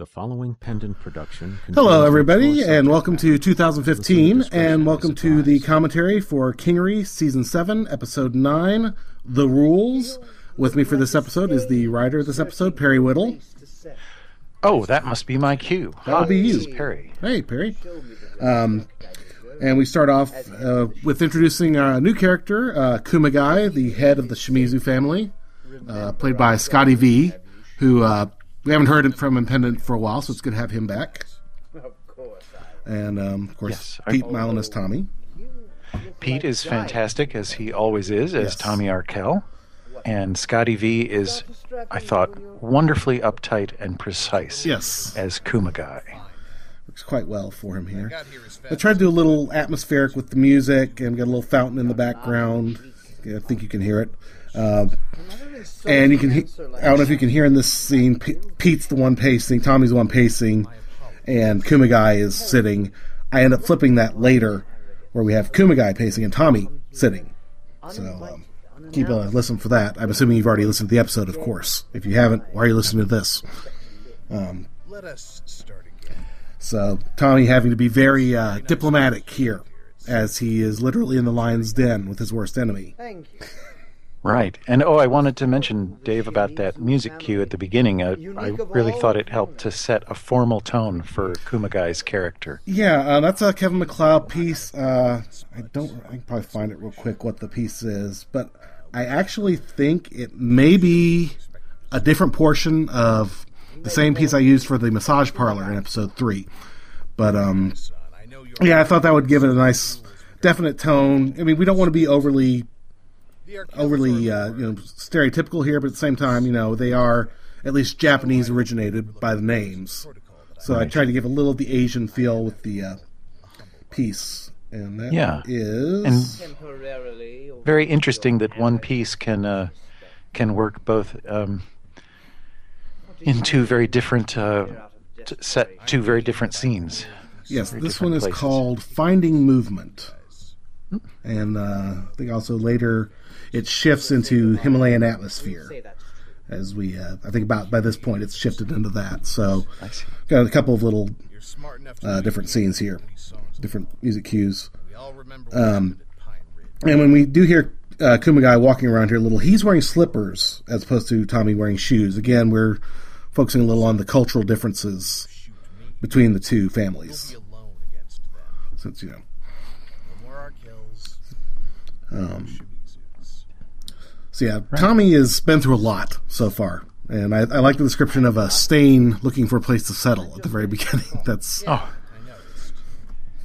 The following pendant production. Hello, everybody, and welcome to 2015, and welcome to the commentary for Kingery Season 7, Episode 9, The Rules. With me for this episode is the writer of this episode, Perry Whittle. Oh, that must be my cue. That'll be you. Perry. Hey, Perry. Um, and we start off uh, with introducing a new character, uh, Kumagai, the head of the Shimizu family, uh, played by Scotty V, who uh, we haven't heard from him pendant for a while, so it's good to have him back. Of course. And um, of course, Yes, I- Pete Milan as Tommy. Pete is fantastic as he always is as Yes. Tommy Arkell, and Scotty V is, I thought, wonderfully uptight and precise Yes, as Kumagai. works quite well for him here. I tried to do a little atmospheric with the music and got a little fountain in the background. Yeah, I think you can hear it. Um, and you can, he- I don't know if you can hear in this scene, P- Pete's the one pacing, Tommy's the one pacing, and Kumagai is sitting. I end up flipping that later, where we have Kumagai pacing and Tommy sitting. So um, keep a listen for that. I'm assuming you've already listened to the episode, of course. If you haven't, why are you listening to this? Let us start again. So Tommy having to be very uh, diplomatic here, as he is literally in the lion's den with his worst enemy. Right. And oh, I wanted to mention, Dave, about that music cue at the beginning. Uh, I really thought it helped to set a formal tone for Kumagai's character. Yeah, uh, that's a Kevin MacLeod piece. Uh, I don't. I can probably find it real quick what the piece is, but I actually think it may be a different portion of the same piece I used for the massage parlor in episode three. But um, Son, I know you're yeah, I thought that would give it a nice, definite tone. I mean, we don't want to be overly overly uh, you know stereotypical here, but at the same time, you know they are at least Japanese originated by the names. So I tried to give a little of the Asian feel with the uh, piece, and that Yeah. is And very interesting that one piece can uh, can work both um, in two very different uh, t- set two very different scenes. yes. very This one is places. called Finding Movement, and uh, I think also later it shifts into Himalayan atmosphere. As we, uh, I think about by this point, it's shifted into that. So, got a couple of little You're smart enough to uh, different scenes here, different music cues. We all remember Um, what happened at Pine Ridge. And when we do hear uh, Kumagai walking around here a little, he's wearing slippers as opposed to Tommy wearing shoes. Again, we're focusing a little on the cultural differences between the two families. Be alone against them. Since you know, No more Arkells. um, Shimizus. So yeah, Tommy has been through a lot so far, and I, I like the description of a stain looking for a place to settle at the very beginning. That's Oh,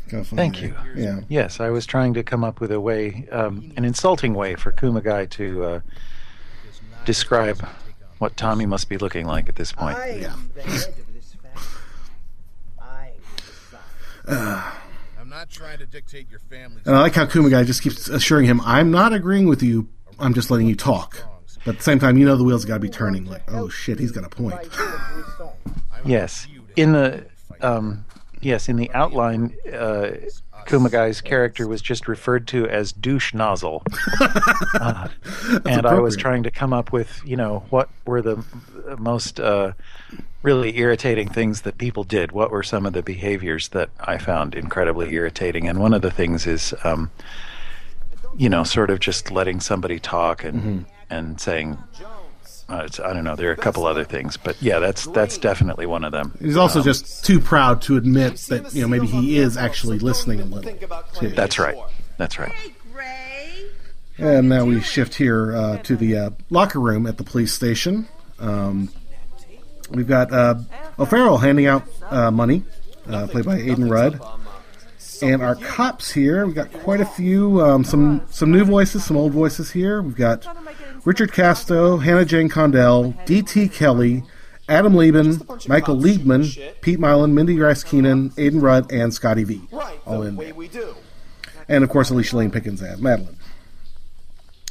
kind of thank you. Yeah, Yes, I was trying to come up with a way, um, an insulting way for Kumagai to uh, describe what Tommy must be looking like at this point. I Yeah. am the head of this family. I decide. I'm not trying to dictate your family's and I like how Kumagai just keeps assuring him, "I'm not agreeing with you. I'm just letting you talk." But at the same time, you know the wheels got to be turning. Like, oh shit, he's got a point. Yes, in the um, yes in the outline, uh, Kumagai's character was just referred to as douche nozzle, Uh, and I was trying to come up with you know what were the most uh, really irritating things that people did. What were some of the behaviors that I found incredibly irritating? And one of the things is, um, you know, sort of just letting somebody talk and Mm-hmm. and saying. Uh, it's, I don't know. There are a couple other things, but yeah, that's that's definitely one of them. He's also just too proud to admit that you know maybe he is actually listening a little. Too. That's right. That's right. And now we shift here uh, to the uh, locker room at the police station. Um, we've got uh, O'Farrell handing out uh, money, uh, played by Aiden Rudd. And our cops here, we've got quite a few, um, some some new voices, some old voices here. We've got Richard Casto, Hannah Jane Condell, D.T. Kelly, Adam Lieben, Michael Liebman, Pete Milan, Mindy Rice Keenan, Aiden Rudd, and Scotty V. All in there. And of course, Alicia Lane Pickens as Madeline.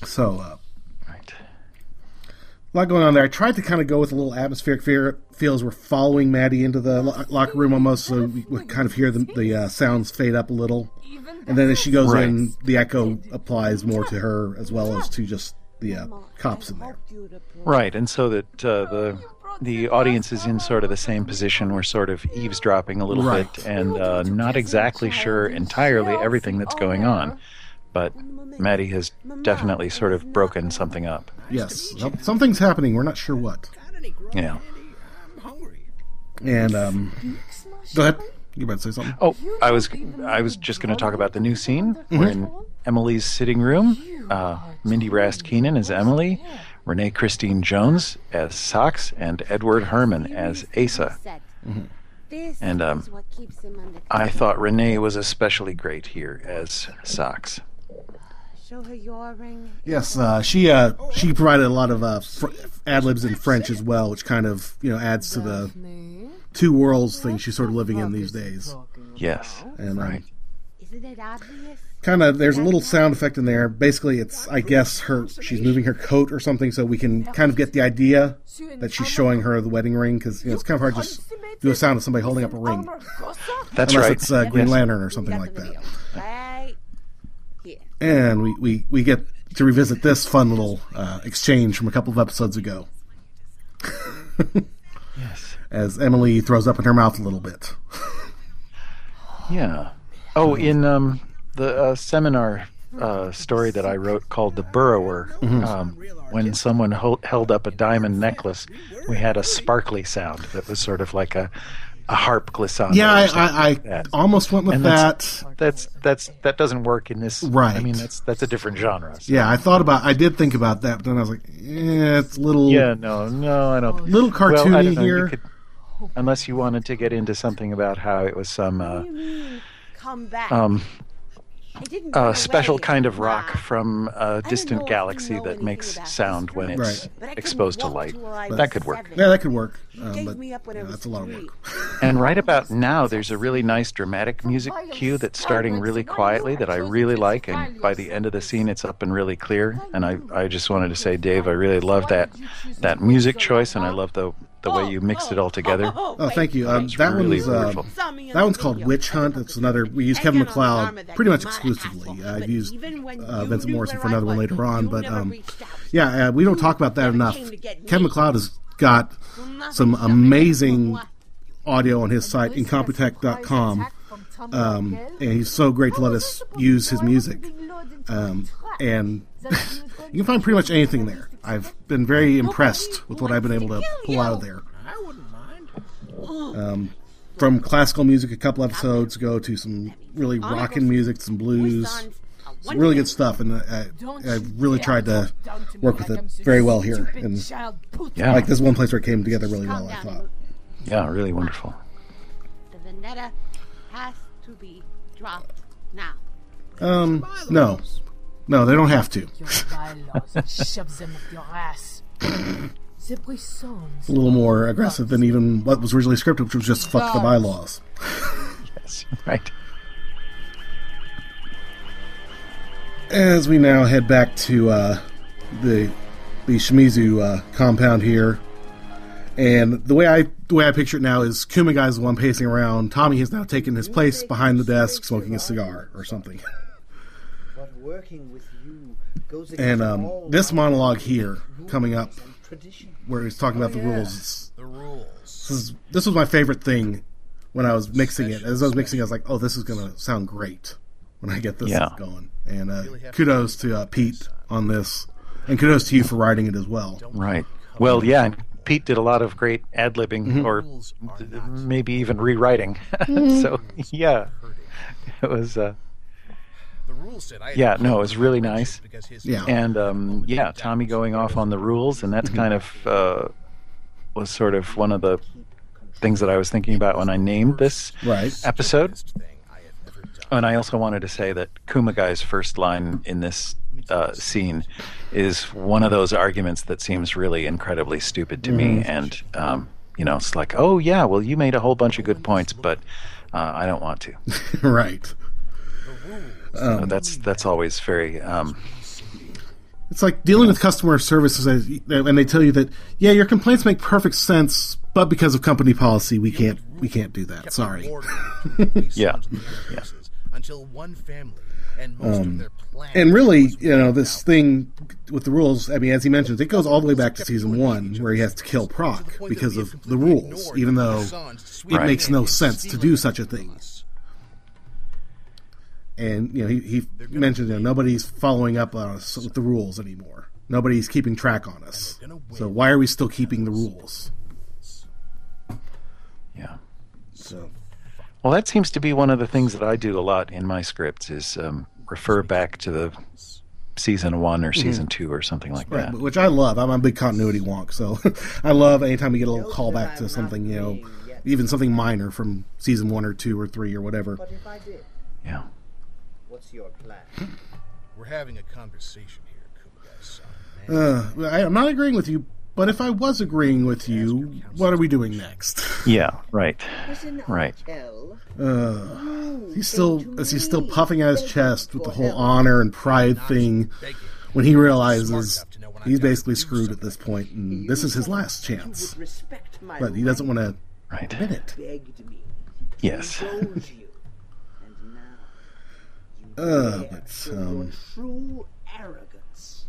So, uh. A lot going on there. I tried to kind of go with a little atmospheric fear, feels we're following Maddie into the lo- locker room almost, so we, we kind of hear the, the uh, sounds fade up a little. And then as she goes Right. in, the echo applies more to her as well as to just the uh, cops in there. Right, and so that uh, the the audience is in sort of the same position. We're sort of eavesdropping a little Right. bit and uh, not exactly sure entirely everything that's going on. But Maddie has definitely sort of broken something up. Yes, Some- something's happening. We're not sure what. Yeah. I'm hungry. And um, go ahead. You about to say something? Oh, I was I was just going to talk about the new scene. We're in Emily's sitting room. Uh, Mindy Rast Keenan as Emily, Renee Christine Jones as Sox, and Edward Herman as Asa. This And, um, is what keeps him under I thought Renee was especially great here as Sox. Show her your ring. Yes, uh, she uh, she provided a lot of uh, fr- ad libs in French as well, which kind of you know adds to the two worlds thing she's sort of living in these days. Yes. And um, Right. Isn't it obvious? kind of there's a little sound effect in there. Basically, it's I guess her she's moving her coat or something, so we can kind of get the idea that she's showing her the wedding ring because you know it's kind of hard to just do a sound of somebody holding up a ring That's unless right. it's uh, Green Yes. Lantern or something like that. And we, we, we get to revisit this fun little uh, exchange from a couple of episodes ago. Yes. As Emily throws up in her mouth a little bit. Yeah. Oh, in um, the uh, seminar uh, story that I wrote called "The Burrower," um, when someone held up a diamond necklace, we had a sparkly sound that was sort of like a, a harp glissando. Yeah, I, I, I like that. almost went with And that. that's, that's that's that doesn't work in this. Right. I mean, that's that's a different genre. so- Yeah, I thought about. I did think about that, but then I was like, eh, it's a little, Yeah. No. No. I don't. little Well, I cartoony don't know, you here. could- unless you wanted to get into something about how it was some uh, What do you mean? Come back. um, I didn't run a special kind of rock from a distant galaxy that makes sound when it's Right. but I couldn't exposed to light. till That could work. Yeah, that could work. Um, but me up when I yeah, that's a lot of work. And right about now, there's a really nice dramatic music cue that's starting really quietly that I really like. And by the end of the scene, it's up and really clear. And I, I just wanted to say, Dave, I really love that that music choice, and I love the the way you mixed it all together. Oh, thank you. Um, that really one's uh, that one's called Witch Hunt. It's another. We use Kevin MacLeod pretty much exclusively. I've used uh, Vincent Morrison for another one later on, but um, yeah, uh, we don't talk about that enough. Kevin MacLeod has got some amazing audio on his site incompetech.com, um, and he's so great to let us use his music. Um, and you can find pretty much anything there. I've been very impressed with what I've been able to pull out of there. I wouldn't mind. From classical music, a couple episodes ago, to some really rockin' music, some blues, some really good stuff, and I, I, I really tried to work with it very well here. And Yeah, like this one place where it came together really well, I thought. yeah, really wonderful. The vendetta has to be dropped now. Um, no, no, they don't have to. Your bylaws, shove them up your ass. The Brissons. A little more aggressive than even what was originally scripted, which was just fuck the bylaws. Yes, right. As we now head back to uh, the the Shimizu uh, compound here, and the way I the way I picture it now is Kumagai is the one pacing around. Tommy has now taken his place behind the desk, smoking a cigar or something. But working with you goes against And um, this monologue here coming up, where he's talking about the rules. The rules. this, is, this was my favorite thing when I was mixing it. As I was mixing, it, I was like, "Oh, this is gonna sound great when I get this Yeah. going." And uh, kudos to uh, Pete on this, and kudos to you for writing it as well. Right. Well, yeah, Pete did a lot of great ad libbing Mm-hmm. or th- maybe even rewriting. so, yeah, it was, uh, The rules said I had yeah, no, it was really nice. because his Yeah. And, um, yeah, Tommy going off on the rules, and that's kind of uh, was sort of one of the things that I was thinking about when I named this Right. episode. thing I have ever done. And I also wanted to say that Kumagai's first line in this uh, scene is one of those arguments that seems really incredibly stupid to me. And, um, you know, it's like, oh, yeah, well, you made a whole bunch of good points, but uh, I don't want to. right. So that's that's always very. Um, It's like dealing with customer services, as- and they tell you that yeah, your complaints make perfect sense, but because of company policy, we can't we can't do that. Sorry. Order. These Yeah. sons of the ancestors Until one family And Um, their plans And really, you know, this thing with the rules, I mean, as he mentions, it goes all the way back to season one, where he has to kill Proc because of the rules, even though it makes no sense to do such a thing. And, you know, he, he mentioned, you know, nobody's following up on us with the rules anymore. Nobody's keeping track on us. So why are we still keeping the rules? Yeah. So, Well, that seems to be one of the things that I do a lot in my scripts is um, refer back to the season one or season two or something like right, that. which I love. I'm a big continuity wonk, so I love anytime we get a little callback to something, you know, even something minor from season one or two or three or whatever. But if I did, Yeah. What's your plan? We're having a conversation here, Kumagai-san. man. Uh, I, I'm not agreeing with you, but if I was agreeing with you, what are we doing next? Yeah. Right. Right. Uh, he's still is he still puffing out his chest with the whole honor and pride thing when he realizes he's basically screwed at this point, and this is his last chance. But he doesn't want to Right. admit it. Yes. Told you. And now you Uh, dare but, um, true arrogance.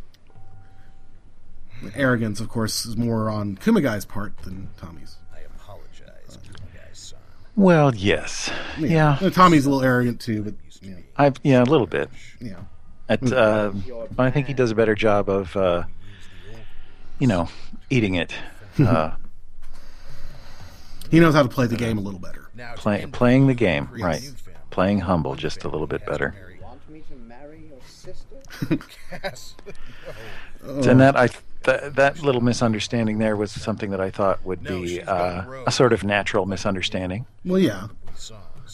Arrogance, of course, is more on Kumagai's part than Tommy's. I apologize, Kumagai-san. Well, yes. Yeah. Uh, Tommy's a little arrogant too, but yeah, I've yeah a little bit. yeah. At, uh, I think he does a better job of, uh, you know, eating it, uh, He knows how to play the game a little better. Play, playing the game, right? Playing humble just a little bit better. Want me to marry your sister? Yes. And that I th- that little misunderstanding there was something that I thought would be uh, a sort of natural misunderstanding. Well, yeah,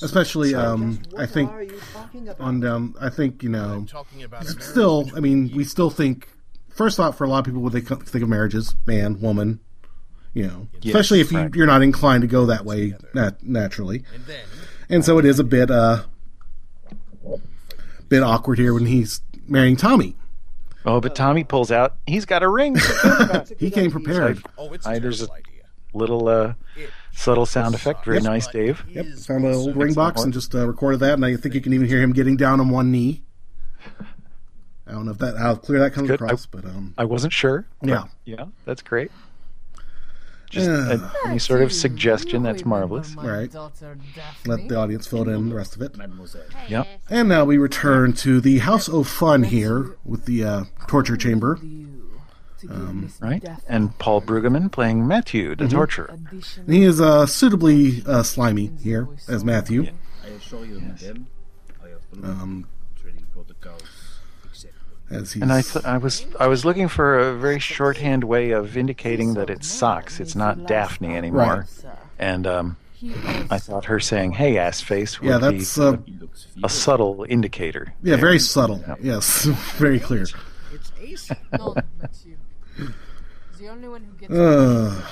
especially um, I think are you talking about? on down. I think you know. Talking about a marriage Still, I mean, we still think. First thought for a lot of people when they think of marriages, man, woman, you know, Yes, especially if you, you're not inclined to go that way nat- naturally, and and so it is a bit uh, bit awkward here when he's marrying Tommy. Oh, but Tommy pulls out. He's got a ring. He came prepared. oh, it's I- a there's a- idea. little uh, subtle sound effect. Very Yep. nice, Dave. Yep, found an old ring box and just uh, recorded that, and I think you can even hear him getting down on one knee. I don't know if that how clear that comes Good. across, but um, I wasn't sure. Yeah. Yeah, that's great. Just Yeah. a, any sort of suggestion, that's marvelous. Right. Daughter, let the audience fill in the rest of it. Yep. And now we return to the House of Fun here with the uh, torture chamber. Right? And Paul Brueggemann playing Matthew, Mm-hmm. the torturer. And he is uh, suitably uh, slimy here as Matthew. I assure you, madam, I have Um, training protocols exactly. As he's And I, th- I was I was looking for a very shorthand way of indicating that it's Socks. It's not Daphne anymore. And um, I thought her saying "Hey, ass face" would yeah, that's be uh, a subtle indicator. yeah, very subtle. Yes, very clear. It's Ace. No, not you. The only one who gets Uh,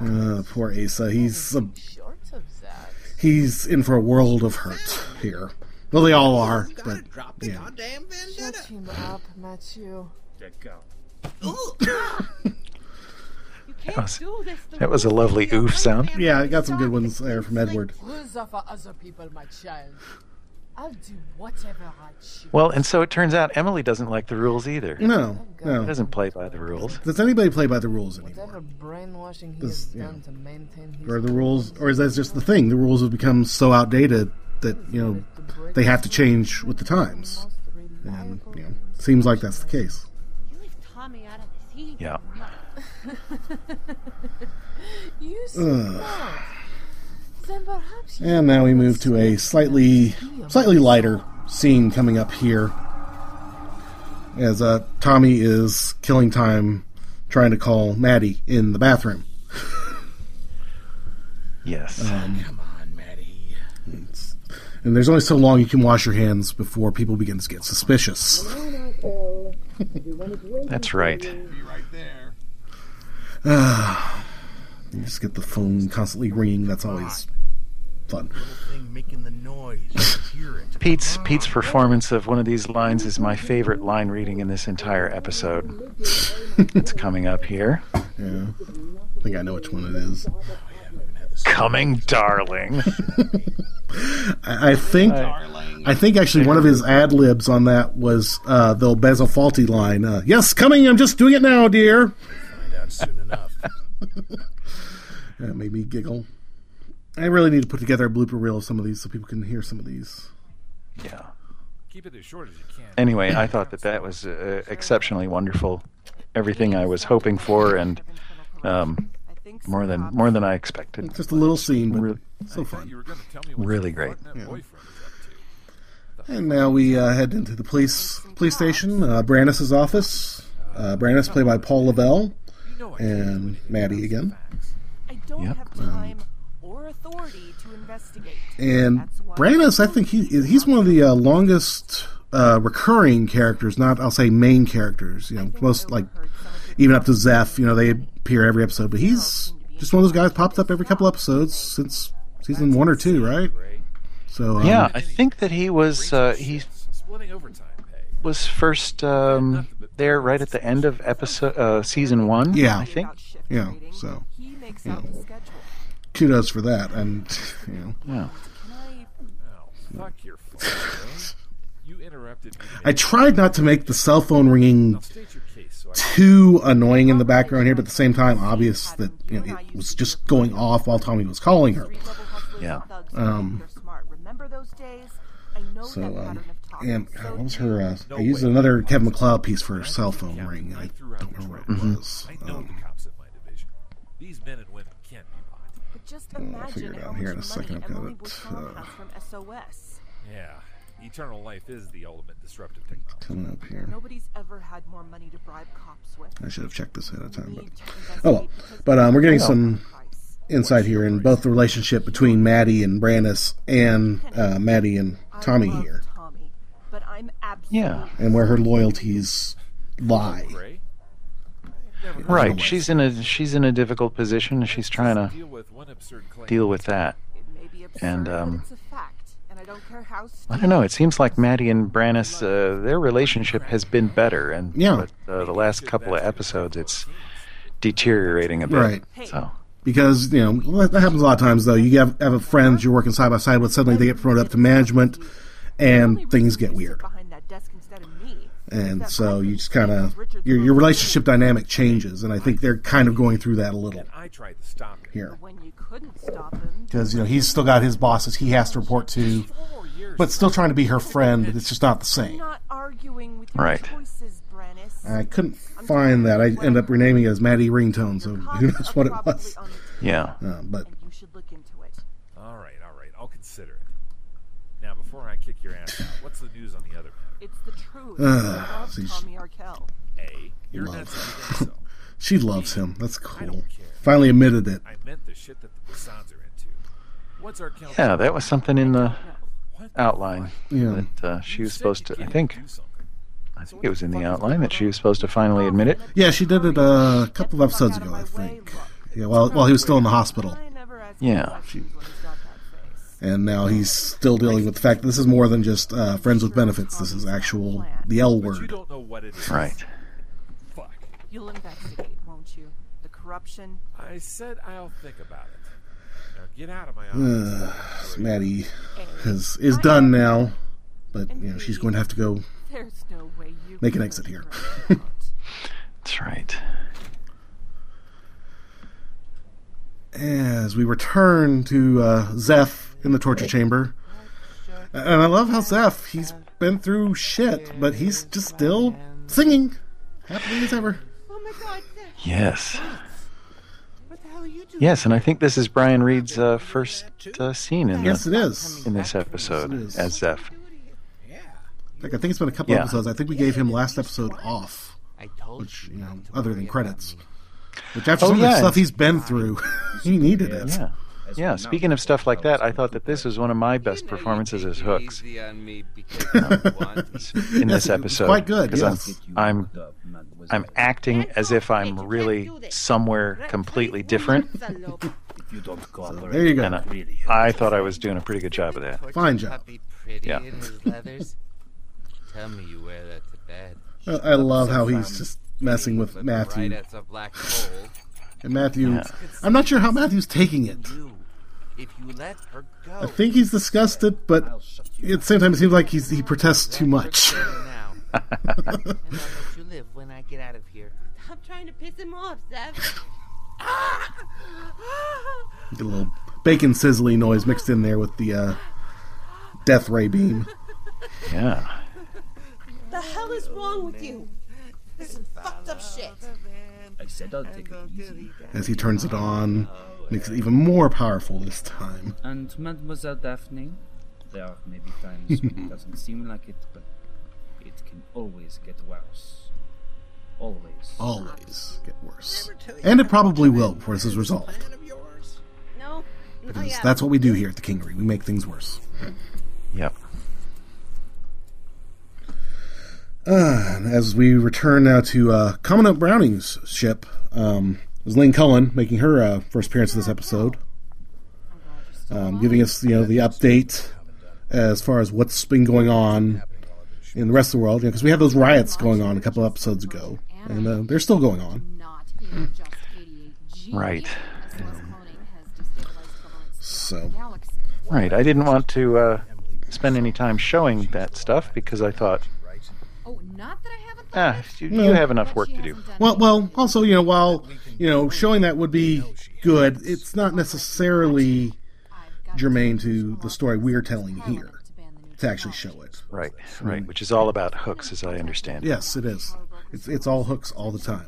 uh, poor Asa. He's uh, short of that. he's in for a world of hurt here. Well, they all are, but Drop the yeah. goddamn Shut him up, Matthew. Check out. You can't was- do this. The that was a lovely oof sound. Yeah, I got some good ones there from Edward. Rules are for other people, my child. I'll do whatever I choose. Well, and so it turns out Emily doesn't like the rules either. No, She no. doesn't play by the rules. Does anybody play by the rules anymore? Whatever brainwashing he has yeah. done to maintain his Or the rules, or is that just the thing? The rules have become so outdated that you know they have to change with the times. And you know, seems like that's the case. You leave Tommy out of this. He Yeah. You see not. Then perhaps you And now we move to a slightly, slightly lighter scene coming up here, as uh, Tommy is killing time trying to call Maddie in the bathroom. Yes. Come on, Maddie. And there's only so long you can wash your hands before people begin to get suspicious. That's right. There. You just get the phone constantly ringing. That's always fun. Thing making the noise. You hear it. Pete's Pete's performance of one of these lines is my favorite line reading in this entire episode. it's coming up here. Yeah, I think I know which one it is. We haven't even had Coming, darling. I, I think I think actually one of his ad libs on that was uh, the Basil Fawlty line. Uh, yes, coming. I'm just doing it now, dear. Find out soon enough. That made me giggle. I really need to put together a blooper reel of some of these so people can hear some of these. Yeah. Keep it as short as you can. Anyway, I thought that that was uh, exceptionally wonderful. Everything I was hoping for, and um, more than more than I expected. Just a little scene, but Really, so fun. were going to tell me what really great. partner boyfriend is up to. And now we uh, head into the police police station, uh, Brandis' office. Uh, Brandis played by Paul Lavelle You know I and Maddie again. I don't Yep. have time or authority to investigate. And That's why Brandis, I think he he's one of the uh, longest uh, recurring characters. Not I'll say main characters. You know, most like even up to Zeph. You know, they appear every episode, but he's just one of those guys popped up every couple episodes since season one or two, right? So um, Yeah, I think that he was uh, he Splitting overtime pay. was first um, there right at the end of episode uh, season one. Yeah. I think. Yeah, so, he makes out the schedule. kudos for that. And you know, Yeah. Can I Oh, fuck your phone. You interrupted. I tried not to make the cell phone ringing too annoying in the background here, but at the same time, obvious that you know it was just going off while Tommy was calling her. street level hustlers Yeah. Um, think they're smart. Remember those days? I know So, um, pattern of talk. and So what was her? Uh, I used another Kevin MacLeod piece for her cell phone ring. I don't remember what it was. I know Um, the cops in my division. These men and women can't be bought. But just I'll figure it out here in a second. I've got it, uh, has from SOS. Yeah, eternal life is the ultimate disruptive technology. coming up here. Nobody's ever had more money to bribe cops with. I should have checked this ahead of time, but oh well. But um, we're getting there's some insight here in both the relationship between Maddie and Brandis and uh, Maddie and Tommy here, Tommy, but I'm Yeah. and where her loyalties lie. Right. She's in a she's in a difficult position. She's trying to deal with one absurd claim. deal with that. It may be absurd, And, um, I don't care how. I don't know. It seems like Maddie and Brandis, uh, their relationship has been better, and Yeah. but, uh, the last couple of episodes, it's deteriorating a bit. Right. So because you know that happens a lot of times though. You have have a friends you're working side by side with. Suddenly they get promoted up to management, and things get weird. Behind that desk instead of me. And so you just kind of your your relationship dynamic changes, and I think they're kind of going through that a little I tried to stop here When you couldn't stop him, because you know he's still got his bosses he has to report to, but still trying to be her friend. But it's just not the same. not arguing with your Right. I couldn't find that. I ended up renaming it as Maddie Ringtone, so Your who knows what it was. on the table, yeah, Uh, but you should look into it. All right, all right. I'll consider it. Now, before I kick your ass out, what's the news on the other matter? It's the truth. Uh, I love see, Tommy Arkell. A. You're Love. not so. she loves him. That's cool. Finally admitted it. I meant the shit that the Bassans are into. What's our count? yeah. That was something in the outline Yeah. that uh, she was supposed to. I think. I think it was in the outline that she was supposed to finally admit it. Yeah, she did it uh, a couple of episodes ago, I think. Yeah, while while he was still in the hospital. I never ask Yeah. questions when he's got that face. And now he's still dealing with the fact that this is more than just uh, friends with benefits. This is actual the L But you word. don't know what it is. Right. Fuck. You'll investigate, won't you? The corruption. I said I'll think about it. Now get out of my office. Uh, Maddie is is done now, but you know she's going to have to go. There's no way you Make an exit here. That's right. As we return to uh, Zeph in the torture chamber, and I love how Zeph he's been through shit, but he's just still singing happily as ever. Oh my god, Yes. what the hell are you doing? Yes, and I think this is Brian Reed's uh, first uh, scene in Yes, the, it is. in this episode Yes, it is. as Zeph. Like I think it's been a couple Yeah. episodes. I think we gave him last episode off, I told which you know, other than credits. Which after Oh, some of the stuff he's been through, he needed it. Yeah. Yeah, speaking of stuff like that, I thought that this was one of my best performances as Hooks Easy on me because you want me. in this it was episode. quite good, 'cause yes. I'm, I'm, I'm acting as if I'm really somewhere completely different, If you don't cooperate, there you go. and I, I thought I was doing a pretty good job of that. Fine job. Yeah. in his leathers. Tell me you wear that to bed. I I love how he's just messing with Matthew. Right at the black hole. And Matthew, Yeah. I'm not sure how Matthew's taking it. I think he's disgusted, but at the same time, it seems like he's, he protests too much. now. and I'll let you live when I get out of here. Stop trying to piss him off, Zeph. Get a little bacon sizzling noise mixed in there with the uh, death ray beam. Yeah. the hell is wrong with you? This is fucked up shit. I said I'd take it easy. As he turns it on, makes it even more powerful this time. And Mademoiselle Daphne, there are maybe times when it doesn't seem like it, but it can always get worse. Always. Always get worse. And it probably will before this is resolved. No. Oh, Because yeah. that's what we do here at the Kingery. We make things worse. Yep. Uh, as we return now to uh, Commandant Browning's ship, um, is Lane Cullen making her uh, first appearance in this episode, um, giving us you know the update as far as what's been going on in the rest of the world. Because we had those riots going on a couple episodes ago, and uh, they're still going on. Not in just 88G. Right. As well as cloning has destabilized governments So- throughout the galaxy. Right. I didn't want to uh, spend any time showing that stuff because I thought, Oh, not that I haven't ah, you, No. you have enough work to do. Well, well, also you know while you know showing that would be good, it's not necessarily germane to to the story we're telling here to ban the new to actually show it. Right. Right. Which is all about hooks, as I understand. it. Yes, it is. It's it's all hooks all the time.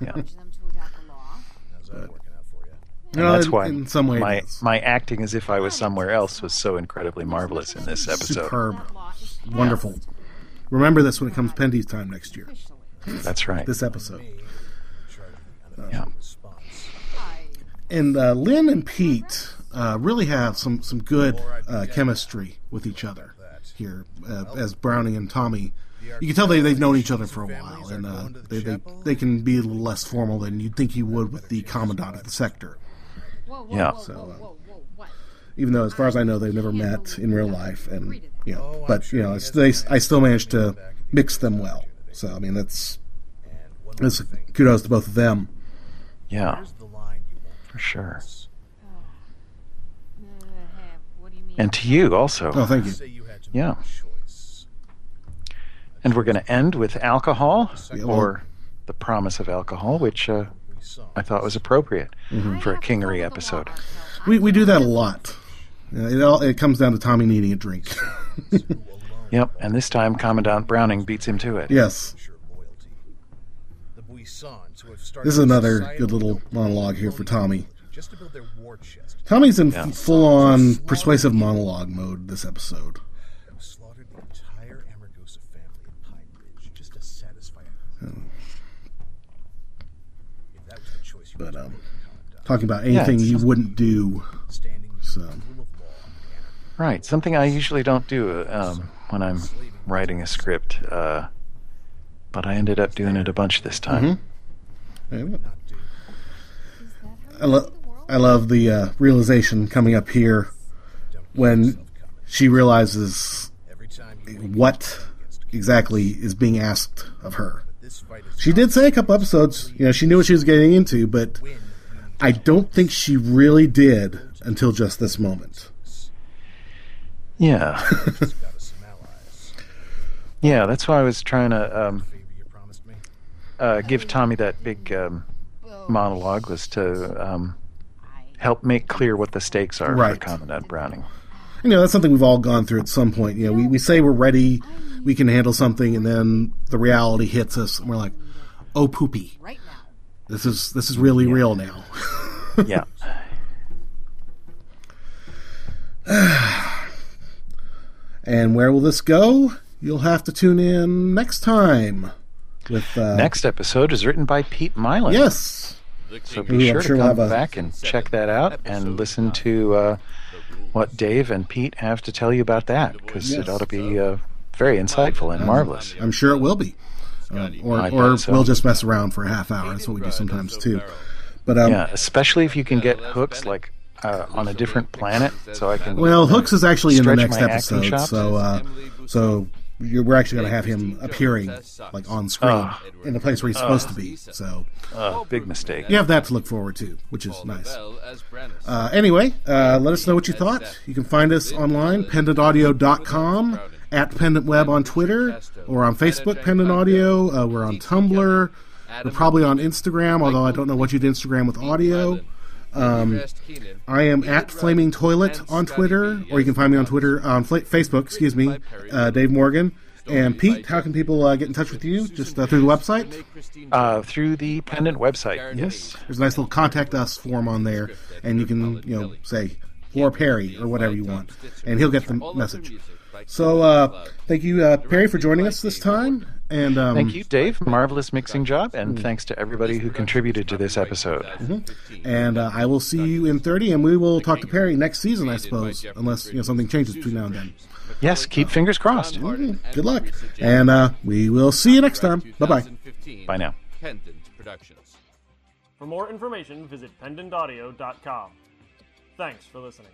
yeah. to encourage them to adapt the law. How's that working out for you? And No, that's why in some way my my acting as if I was somewhere else was so incredibly marvelous in this episode. Superb, That law wonderful. Remember this when it comes Pendy's time next year. That's right. This episode. Yeah. And uh, Lynn and Pete uh, really have some some good uh, chemistry with each other here, uh, as Browning and Tommy. You can tell they they've known each other for a while, and uh, they, they they can be a little less formal than you'd think you would with the commandant of the sector. Yeah. So, whoa, uh, whoa, whoa, what? Even though, as far as I know, they've never met in real life, and you know, but you know, they I still managed to mix them well. So I mean, that's that's kudos to both of them. Yeah, Here's the line you won't for sure. Hey, what do you mean? And to you also. Oh, thank you. say you had to Yeah. make a choice. And we're going to end with alcohol, Yeah, well- or the promise of alcohol, which uh, I thought was appropriate Mm-hmm. for a Kingery episode. We we do that a lot. It all it comes down to Tommy needing a drink. Yep, and this time Commandant Browning beats him to it. yes, Sure loyalty. The Buissons who have started this is another good little monologue here for Tommy. Just to build their war chest. Tommy's in Yeah. full on persuasive monologue mode this episode. Who slaughtered the entire Amargosa family in Pine Ridge just to satisfy a If that was the choice you But um, talking about anything it's you wouldn't do. standing So rule of law and anarchy. Right, something I usually don't do um, when I'm writing a script, uh, but I ended up doing it a bunch this time. Mm-hmm. I, lo- I love the uh, realization coming up here when she realizes what exactly is being asked of her. She did say a couple episodes, you know, she knew what she was getting into, but I don't think she really did until just this moment. Yeah, got us some allies. yeah, that's why I was trying to um, Favor you promised me. uh, give Tommy that big um, monologue was to um, help make clear what the stakes are Right. for Commandant Browning. You know, that's something we've all gone through at some point. You know, we, we say we're ready, we can handle something, and then the reality hits us, and we're like, "Oh, poopy! This is this is really real now." Yeah, and where will this go? You'll have to tune in next time. With uh, next episode is written by Pete Milan. yes, So be sure sure to we'll come back and check that out and listen to uh, what Dave and Pete have to tell you about that because Yes. it ought to be uh, very insightful and marvelous. I'm sure it will be. Uh, or or so. we'll just mess around for a half hour. That's what we do sometimes too. But um, Yeah, especially if you can get hooks like uh, on a different planet, so I can. well, Hooks is actually in the next episode, so uh, so you're, we're actually going to have him appearing like on screen Ah. in the place where he's supposed to be. So Uh, big mistake. you have that to look forward to, which is nice. Uh, anyway, uh, let us know what you thought. You can find us online, pendantaudio.com, at Pendant Web on Twitter, or on Facebook, Pendant Audio. Uh, we're on Tumblr. We're probably on Instagram, although I don't know what you'd Instagram with audio. Um, I am at Flaming Toilet on Twitter, or you can find me on Twitter, on Fla- Facebook, excuse me, uh, Dave Morgan. And Pete, how can people uh, get in touch with you? Just uh, through the website? Uh, through the Pendant website. Yes. There's a nice little contact us form on there, and you can, you know, say or Perry or whatever you want, and he'll get the message. So, uh, thank you, uh, Perry, for joining us this time. And um, Thank you, Dave. Marvelous mixing job, and thanks to everybody who contributed to this episode. And uh, I will see you in 30, and we will talk to Perry next season, I suppose, unless you know something changes between now and then. Yes, keep fingers crossed. Mhm. Good luck, and uh, we will see you next time. Bye bye. Bye now. Pendant Productions. For more information, visit pendantaudio.com. Thanks for listening.